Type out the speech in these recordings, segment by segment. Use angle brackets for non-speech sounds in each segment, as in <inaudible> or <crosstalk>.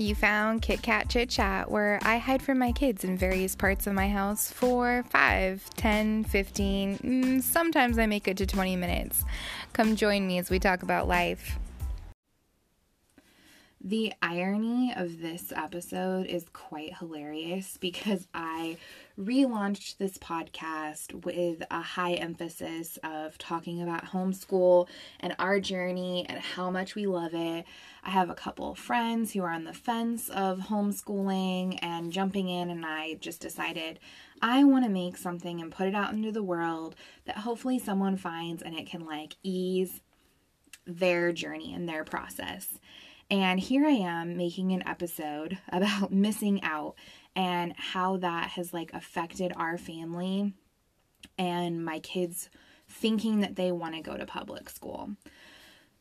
You found Kit Kat Chit Chat, where I hide from my kids in various parts of my house for 5, 10, 15, mm, sometimes I make it to 20 minutes. Come join me as we talk about life. The irony of this episode is quite hilarious because I relaunched this podcast with a high emphasis of talking about homeschool and our journey and how much we love it. I have a couple friends who are on the fence of homeschooling and jumping in, and I just decided I want to make something and put it out into the world that hopefully someone finds and it can like ease their journey and their process. And here I am making an episode <laughs> about missing out and how that has like affected our family and my kids thinking that they want to go to public school.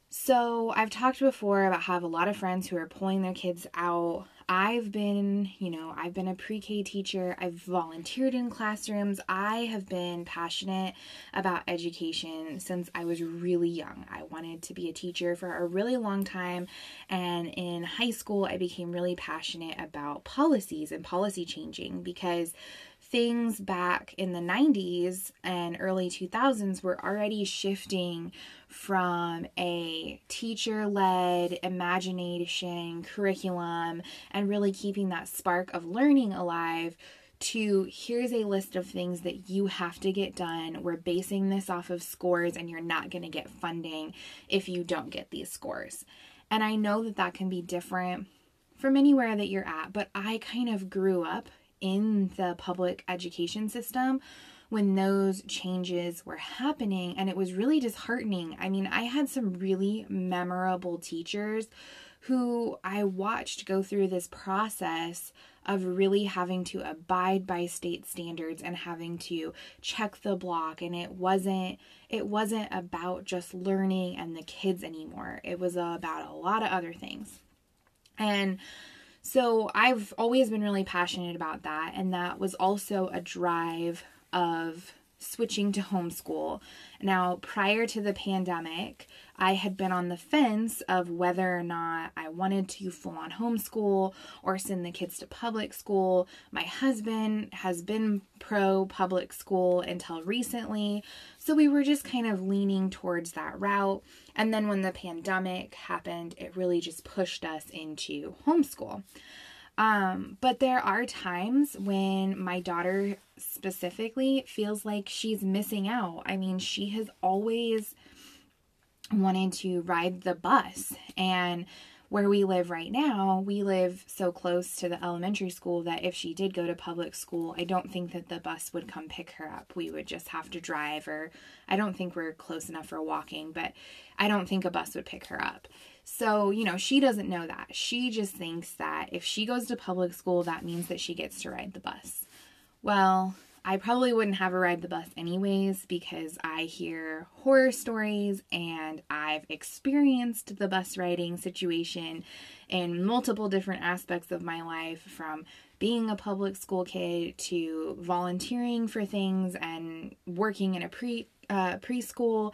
So, I've talked before about have a lot of friends who are pulling their kids out I've been, you know, I've been a pre K teacher, I've volunteered in classrooms, I have been passionate about education since I was really young. I wanted to be a teacher for a really long time, and in high school, I became really passionate about policies and policy changing because things back in the 90s and early 2000s were already shifting from a teacher led imagination curriculum and really keeping that spark of learning alive to here's a list of things that you have to get done. We're basing this off of scores, and you're not going to get funding if you don't get these scores. And I know that that can be different from anywhere that you're at, but I kind of grew up in the public education system when those changes were happening and it was really disheartening. I mean, I had some really memorable teachers who I watched go through this process of really having to abide by state standards and having to check the block and it wasn't it wasn't about just learning and the kids anymore. It was about a lot of other things. And so I've always been really passionate about that. And that was also a drive of switching to homeschool. Now, prior to the pandemic, I had been on the fence of whether or not I wanted to full on homeschool or send the kids to public school. My husband has been pro public school until recently, so we were just kind of leaning towards that route. And then when the pandemic happened, it really just pushed us into homeschool. Um, but there are times when my daughter specifically feels like she's missing out. I mean, she has always wanted to ride the bus and where we live right now, we live so close to the elementary school that if she did go to public school, I don't think that the bus would come pick her up. We would just have to drive, or I don't think we're close enough for walking, but I don't think a bus would pick her up. So, you know, she doesn't know that. She just thinks that if she goes to public school, that means that she gets to ride the bus. Well, I probably wouldn't have her ride the bus anyways because I hear horror stories and I've experienced the bus riding situation in multiple different aspects of my life from being a public school kid to volunteering for things and working in a pre uh, preschool.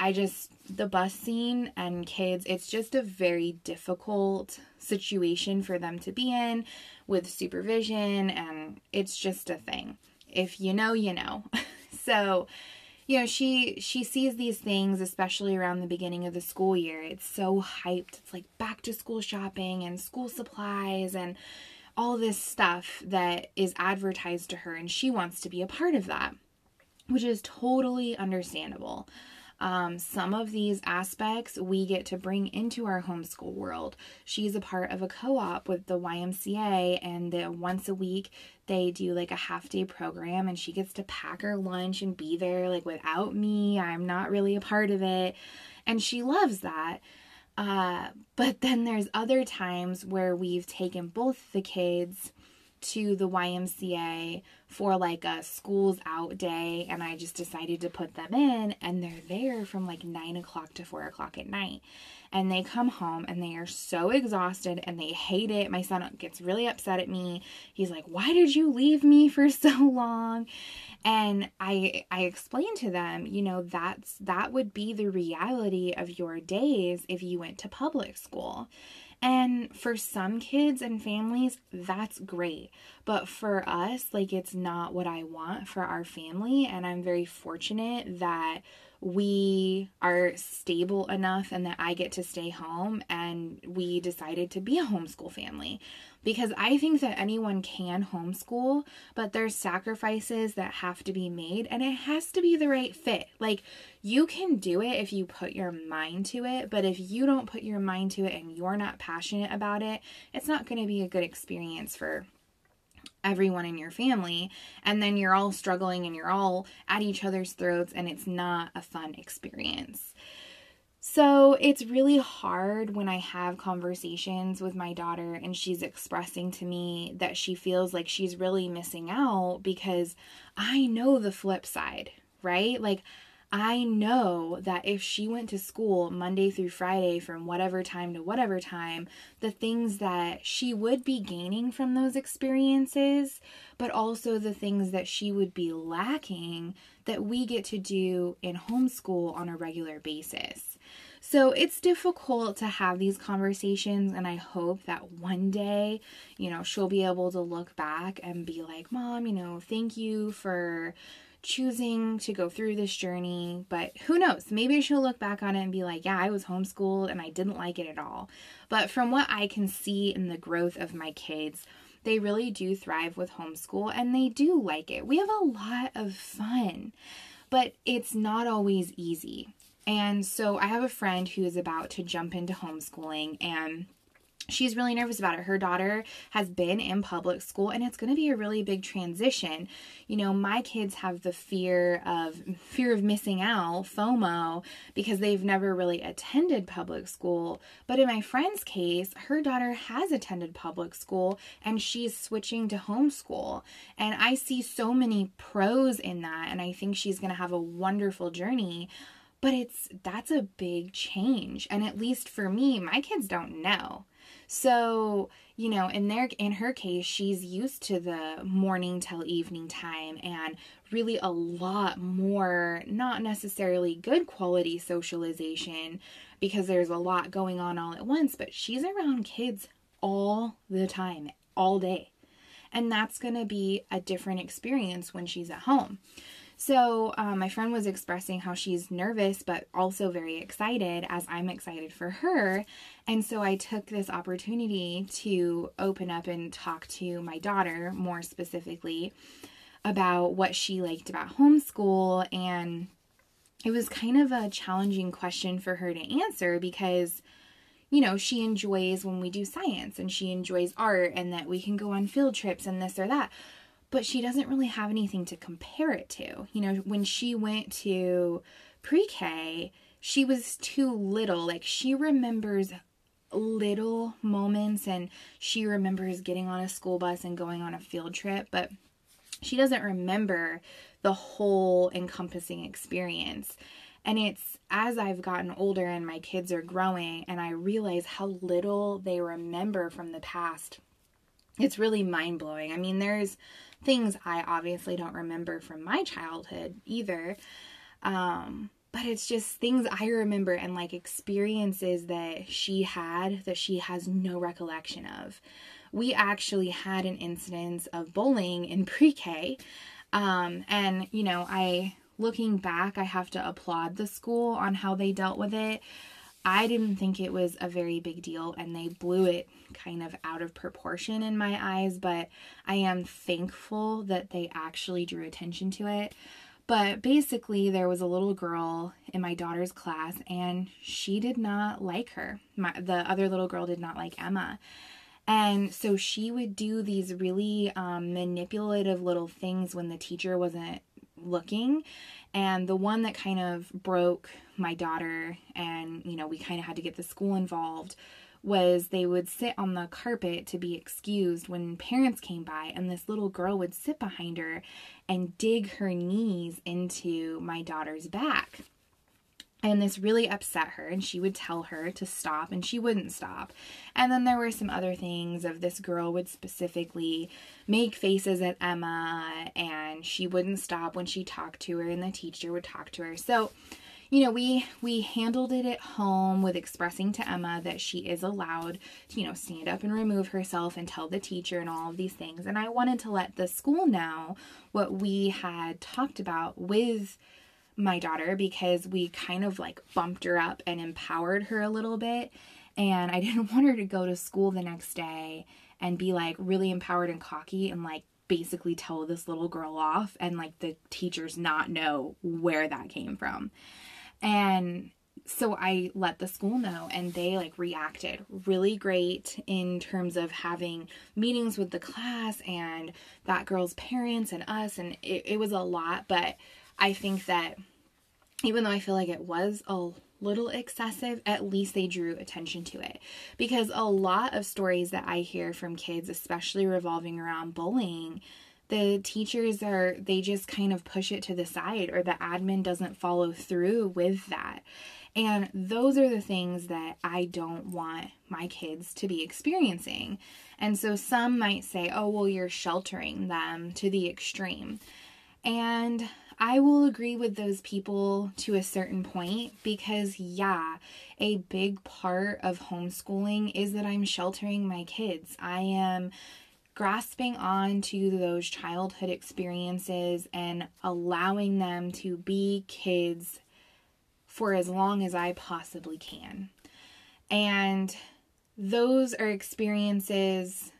I just the bus scene and kids, it's just a very difficult situation for them to be in with supervision and it's just a thing if you know, you know. <laughs> so, you know, she she sees these things especially around the beginning of the school year. It's so hyped. It's like back to school shopping and school supplies and all this stuff that is advertised to her and she wants to be a part of that, which is totally understandable. Um, some of these aspects we get to bring into our homeschool world. She's a part of a co op with the YMCA, and the, once a week they do like a half day program, and she gets to pack her lunch and be there like without me. I'm not really a part of it, and she loves that. Uh, but then there's other times where we've taken both the kids to the YMCA for like a schools out day, and I just decided to put them in, and they're there from like nine o'clock to four o'clock at night. And they come home and they are so exhausted and they hate it. My son gets really upset at me. He's like, Why did you leave me for <laughs> so long? And I I explained to them, you know, that's that would be the reality of your days if you went to public school. And for some kids and families, that's great. But for us, like, it's not what I want for our family. And I'm very fortunate that we are stable enough and that I get to stay home and we decided to be a homeschool family because I think that anyone can homeschool, but there's sacrifices that have to be made and it has to be the right fit. Like you can do it if you put your mind to it, but if you don't put your mind to it and you're not passionate about it, it's not going to be a good experience for everyone in your family and then you're all struggling and you're all at each other's throats and it's not a fun experience. So it's really hard when I have conversations with my daughter and she's expressing to me that she feels like she's really missing out because I know the flip side, right? Like I know that if she went to school Monday through Friday from whatever time to whatever time, the things that she would be gaining from those experiences, but also the things that she would be lacking that we get to do in homeschool on a regular basis. So it's difficult to have these conversations, and I hope that one day, you know, she'll be able to look back and be like, Mom, you know, thank you for choosing to go through this journey, but who knows? Maybe she'll look back on it and be like, yeah, I was homeschooled and I didn't like it at all. But from what I can see in the growth of my kids, they really do thrive with homeschool and they do like it. We have a lot of fun, but it's not always easy. And so I have a friend who is about to jump into homeschooling and she's really nervous about it. Her daughter has been in public school and it's going to be a really big transition. You know, my kids have the fear of fear of missing out, FOMO, because they've never really attended public school. But in my friend's case, her daughter has attended public school and she's switching to homeschool. And I see so many pros in that and I think she's going to have a wonderful journey but it's that's a big change and at least for me my kids don't know so, you know, in their in her case, she's used to the morning till evening time and really a lot more not necessarily good quality socialization because there's a lot going on all at once, but she's around kids all the time, all day. And that's going to be a different experience when she's at home. So, um, my friend was expressing how she's nervous but also very excited, as I'm excited for her. And so, I took this opportunity to open up and talk to my daughter more specifically about what she liked about homeschool. And it was kind of a challenging question for her to answer because you know, she enjoys when we do science and she enjoys art and that we can go on field trips and this or that but she doesn't really have anything to compare it to. You know, when she went to pre K, she was too little. Like, she remembers little moments and she remembers getting on a school bus and going on a field trip, but she doesn't remember the whole encompassing experience. And it's as I've gotten older and my kids are growing and I realize how little they remember from the past. It's really mind blowing. I mean, there's things I obviously don't remember from my childhood either. Um, but it's just things I remember and like experiences that she had that she has no recollection of. We actually had an incidence of bullying in <laughs> pre K. Um, and, you know, I, looking back, I have to applaud the school on how they dealt with it. I didn't think it was a very big deal and they blew it kind of out of proportion in my eyes, but I am thankful that they actually drew attention to it. But basically, there was a little girl in my daughter's class, and she did not like her. My, the other little girl did not like Emma. And so she would do these really um, manipulative little things when the teacher wasn't looking. And the one that kind of broke my daughter, and you know, we kind of had to get the school involved, was they would sit on the carpet to be excused when parents came by, and this little girl would sit behind her and dig her knees into my daughter's back. And this really upset her, and she would tell her to stop, and she wouldn't stop. And then there were some other things of this girl would specifically make faces at Emma, and she wouldn't stop when she talked to her, and the teacher would talk to her. So you know, we we handled it at home with expressing to Emma that she is allowed to, you know, stand up and remove herself and tell the teacher and all of these things. And I wanted to let the school know what we had talked about with my daughter because we kind of like bumped her up and empowered her a little bit. And I <laughs> didn't want her to go to school the next day and be like really empowered and cocky and like basically tell this little girl off and like the teachers not know where that came from. And so I let the school know and they like reacted really great in terms of having meetings with the class and that girl's parents and us and it, it was a lot but I think that even though I feel like it was a little excessive, at least they drew attention to it. Because a lot of stories that I hear from kids, especially revolving around bullying, the teachers are, they just kind of push it to the side or the admin doesn't follow through with that. And those are the things that I don't want my kids to be experiencing. And so some might say, oh, well, you're sheltering them to the extreme. And I will agree with those people to a certain point because, yeah, a big part of homeschooling is that I'm sheltering my kids. I am grasping on to those childhood experiences and allowing them to be kids for as long as I possibly can. And those are experiences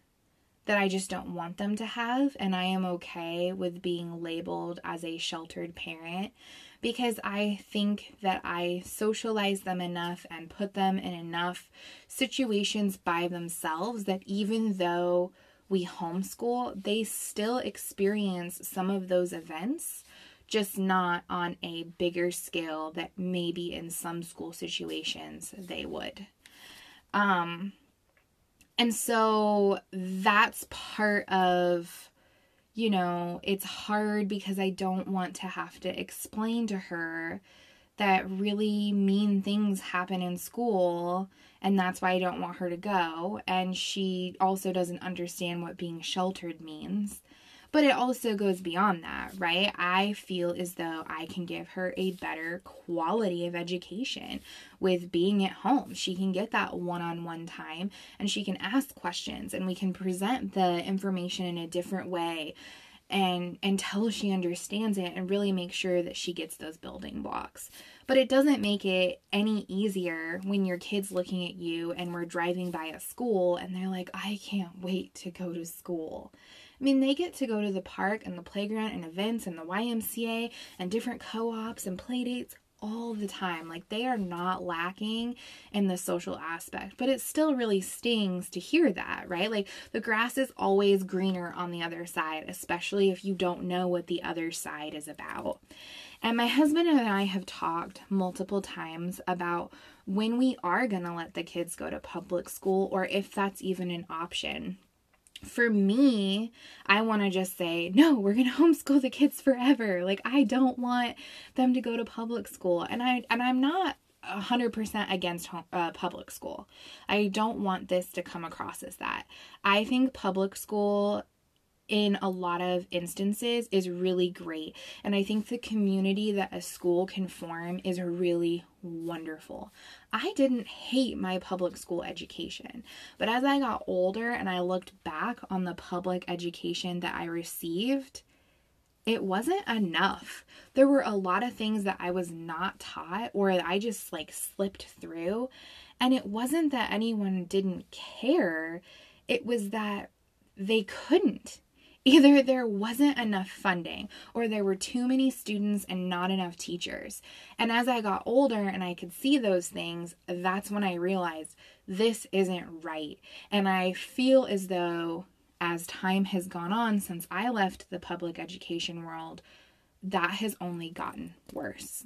that I just don't want them to have. And I am okay with being labeled as a sheltered parent because I think that I socialize them enough and put them in enough situations by themselves that even though we homeschool, they still experience some of those events, just not on a bigger scale that maybe in some school situations they would. Um, and so that's part of, you know, it's hard because I don't want to have to explain to her that really mean things happen in school and that's why I don't want her to go and she also doesn't understand what being sheltered means. But it also goes beyond that, right? I feel as though I can give her a better quality of education with being at home. She can get that one on one time and she can ask questions and we can present the information in a different way and until she understands it and really make sure that she gets those building blocks. But it doesn't make it any easier when your kid's looking at you and we're driving by a school and they're like, I can't wait to go to school. I mean, they get to go to the park and the playground and events and the YMCA and different co ops and play dates all the time. Like they are not lacking in the social aspect, but it still really stings to hear that, right? Like the grass is always greener on the other side, especially if you don't know what the other side is about. And my husband and I have talked multiple times about when we are going to let the kids go to public school or if that's even an option for me, I want to just say, no, we're going <laughs> to homeschool the kids forever. Like I don't want them to go to public school. And I and I'm not 100% against home, uh, public school. I don't want this to come across as that. I think public school in a lot of instances is really great. And I think the community that a school can form is really wonderful. I didn't hate my public school education, but as I got older and I looked back on the public education that I received, it wasn't enough. There were a lot of things that I was not taught or I just like slipped through. And it wasn't that anyone didn't care, it was that they couldn't. Either there wasn't enough funding or there were too many students and not enough teachers. And as I got older and I could see those things, that's when I realized this isn't right. And I feel as though as time has gone on since I left the public education world, that has only gotten worse.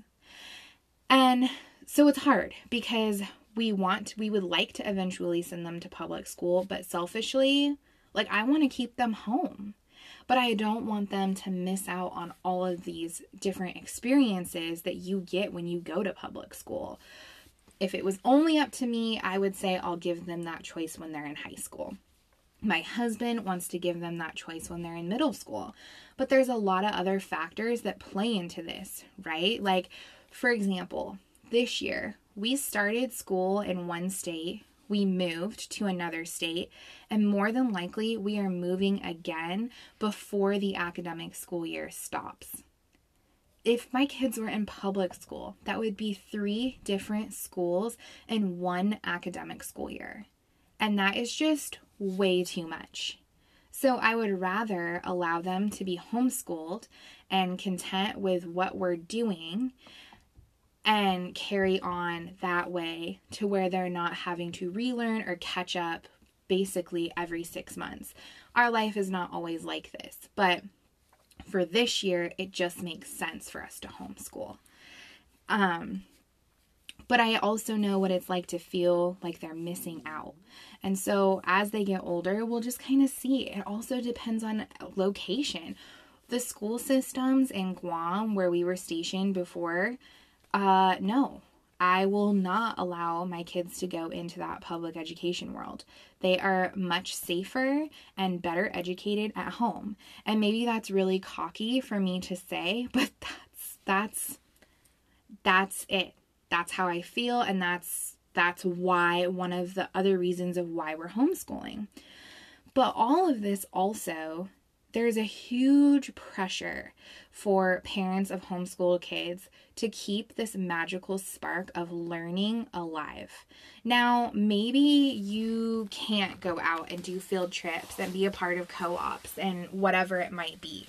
And so it's hard because we want, we would like to eventually send them to public school, but selfishly, like I want to keep them home but I don't want them to miss out on all of these different experiences that you get when you go to public school. If it was only up to me, I would say I'll give them that choice when they're in high school. My husband wants to give them that choice when they're in middle school. But there's a lot of other factors that play into this, right? Like, for example, this year we started school in one state, we moved to another state, and more than likely we are moving again before the academic school year stops. If my kids were in public school, that would be three different schools in one academic school year. And that is just way too much. So I would rather allow them to be homeschooled and content with what we're doing and carry on that way to where they're not having to relearn or catch up basically every six months. Our life is not always like this, but for this year, it just makes sense for us to homeschool. Um, but I also know what it's like to feel like they're missing out. And so as they get older, we'll just kind of see. It also depends on location. The school systems in Guam, where we were stationed before, uh, no, I will not allow my kids to go into that public education world. They are much safer and better educated at home. And maybe that's really cocky for me to say, <laughs> but that's that's that's it. That's how I feel and that's that's why one of the other reasons of why we're homeschooling. But all of this also there's a huge pressure for parents of homeschooled kids to keep this magical spark of learning alive. Now, maybe you can't go out and do field trips and be a part of co ops and whatever it might be,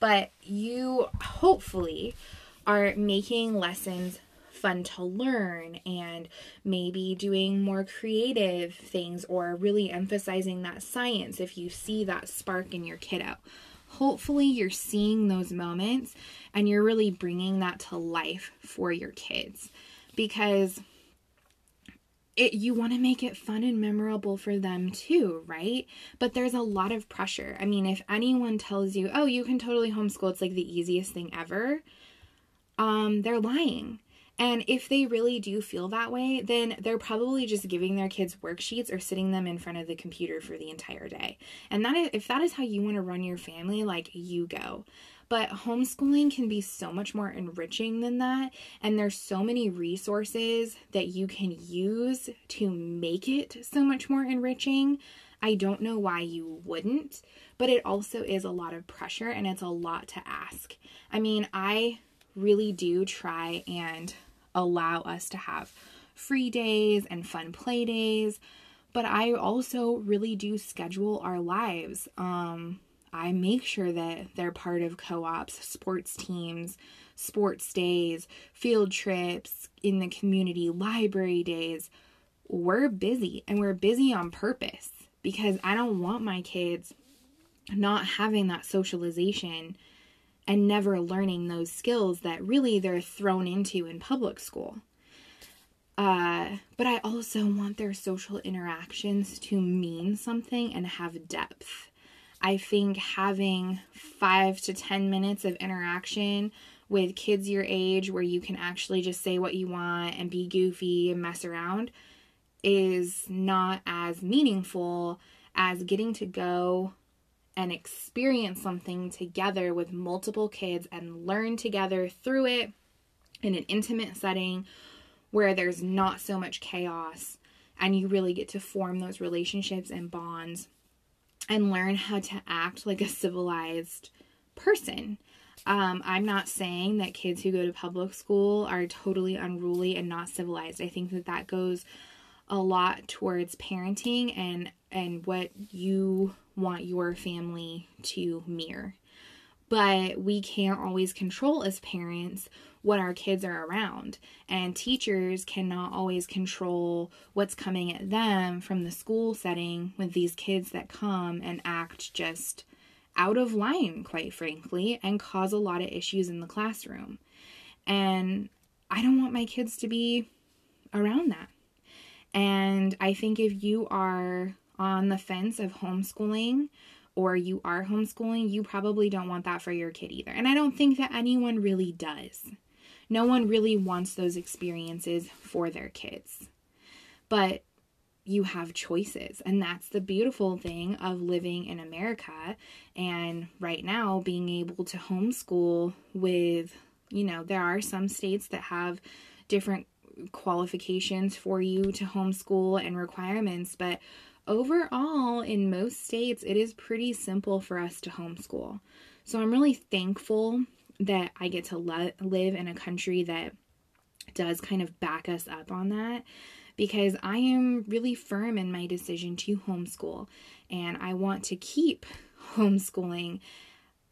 but you hopefully are making lessons fun to learn and maybe doing more creative things or really emphasizing that science if you see that spark in your kiddo. Hopefully, you're seeing those moments and you're really bringing that to life for your kids because it, you want to make it fun and memorable for them too, right? But there's a lot of pressure. I mean, if anyone tells you, "Oh, you can totally homeschool, it's like the easiest thing ever," um, they're lying. And if they really do feel that way, then they're probably just giving their kids worksheets or sitting them in front of the computer for the entire day. And that is, if that is how you want to run your family, like you go. But homeschooling can be so much more enriching than that. And there's so many resources that you can use to make it so much more enriching. I don't know why you wouldn't, but it also is a lot of pressure and it's a lot to ask. I mean, I really do try and allow us to have free days and fun play days. But I also really do schedule our lives. Um, I make sure that they're part of co ops, sports teams, sports days, field trips, in the community library days. We're busy and we're busy on purpose because I don't want my kids not having that socialization and never learning those skills that really they're thrown into in public school. Uh, but I also want their social interactions to mean something and have depth. I think having five to 10 minutes of interaction with kids your age where you can actually just say what you want and be goofy and mess around is not as meaningful as getting to go and experience something together with multiple kids and learn together through it in an intimate setting where there's not so much chaos and you really get to form those relationships and bonds and learn how to act like a civilized person. Um, I'm not saying that kids who go to public school are totally unruly and not civilized. I think that that goes a lot towards parenting and and what you want your family to mirror. But we can't always control as parents what our kids are around. And teachers cannot always control what's coming at them from the school setting with these kids that come and act just out of line, quite frankly, and cause a lot of issues in the classroom. And I don't want my kids to be around that. And I think if you are on the fence of homeschooling or you are homeschooling, you probably don't want that for your kid either. And I don't think that anyone really does. No one really wants those experiences for their kids. But you have choices. And that's the beautiful thing of living in America and right now being able to homeschool with You know, there are some states that have different qualifications for you to homeschool and requirements, but overall, in most states, it is pretty simple for us to homeschool. So I'm really thankful that I get to le- live in a country that does kind of back us up on that because I am really firm in my decision to homeschool and I want to keep <laughs> homeschooling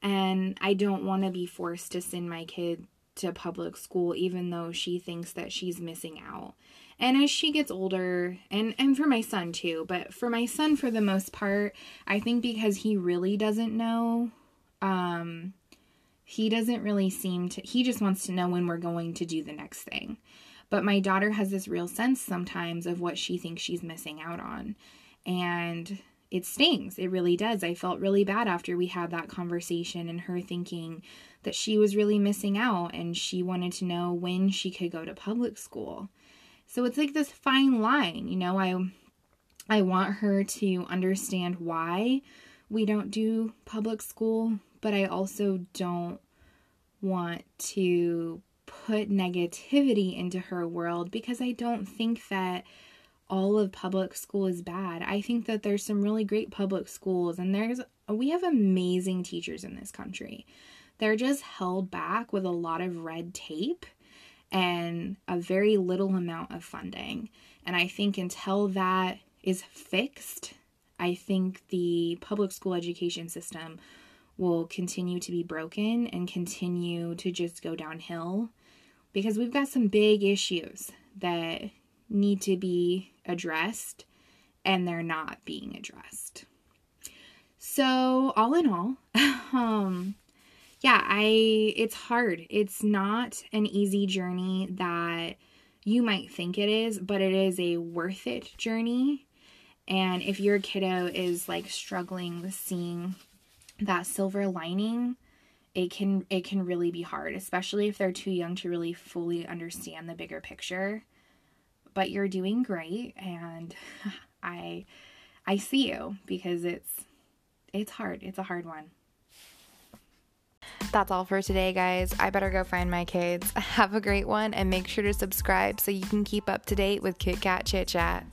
and I don't want to be forced to send my kid to public school even though she thinks that she's missing out. And as she gets older, and and for my son too, but for my son for the most part, I think because he really doesn't know um he doesn't really seem to he just wants to know when we're going to do the next thing. But my daughter has this real sense sometimes of what she thinks she's missing out on. And it stings. It really does. I felt really bad after we had that conversation and her thinking that she was really missing out and she wanted to know when she could go to public school. So it's like this fine line, you know, I I want her to understand why we don't do public school, but I also don't want to put negativity into her world because I don't think that all of public school is bad. I think that there's some really great public schools and there's we have amazing teachers in this country. They're just held back with a lot of red tape and a very little amount of funding. And I think until that is fixed, I think the public school education system will continue to be broken and continue to just go downhill because we've got some big issues that need to be addressed and they're not being addressed. So, all in all, <laughs> um yeah, I it's hard. It's not an easy journey that you might think it is, but it is a worth it journey. And if your kiddo is like struggling with seeing that silver lining, it can it can really be hard, especially if they're too young to really fully understand the bigger picture. But you're doing great and <laughs> I I see you because it's it's hard. It's a hard one. That's all for today, guys. I better go find my kids. <laughs> Have a great one and make sure to subscribe so you can keep up to date with Kit Kat Chit Chat.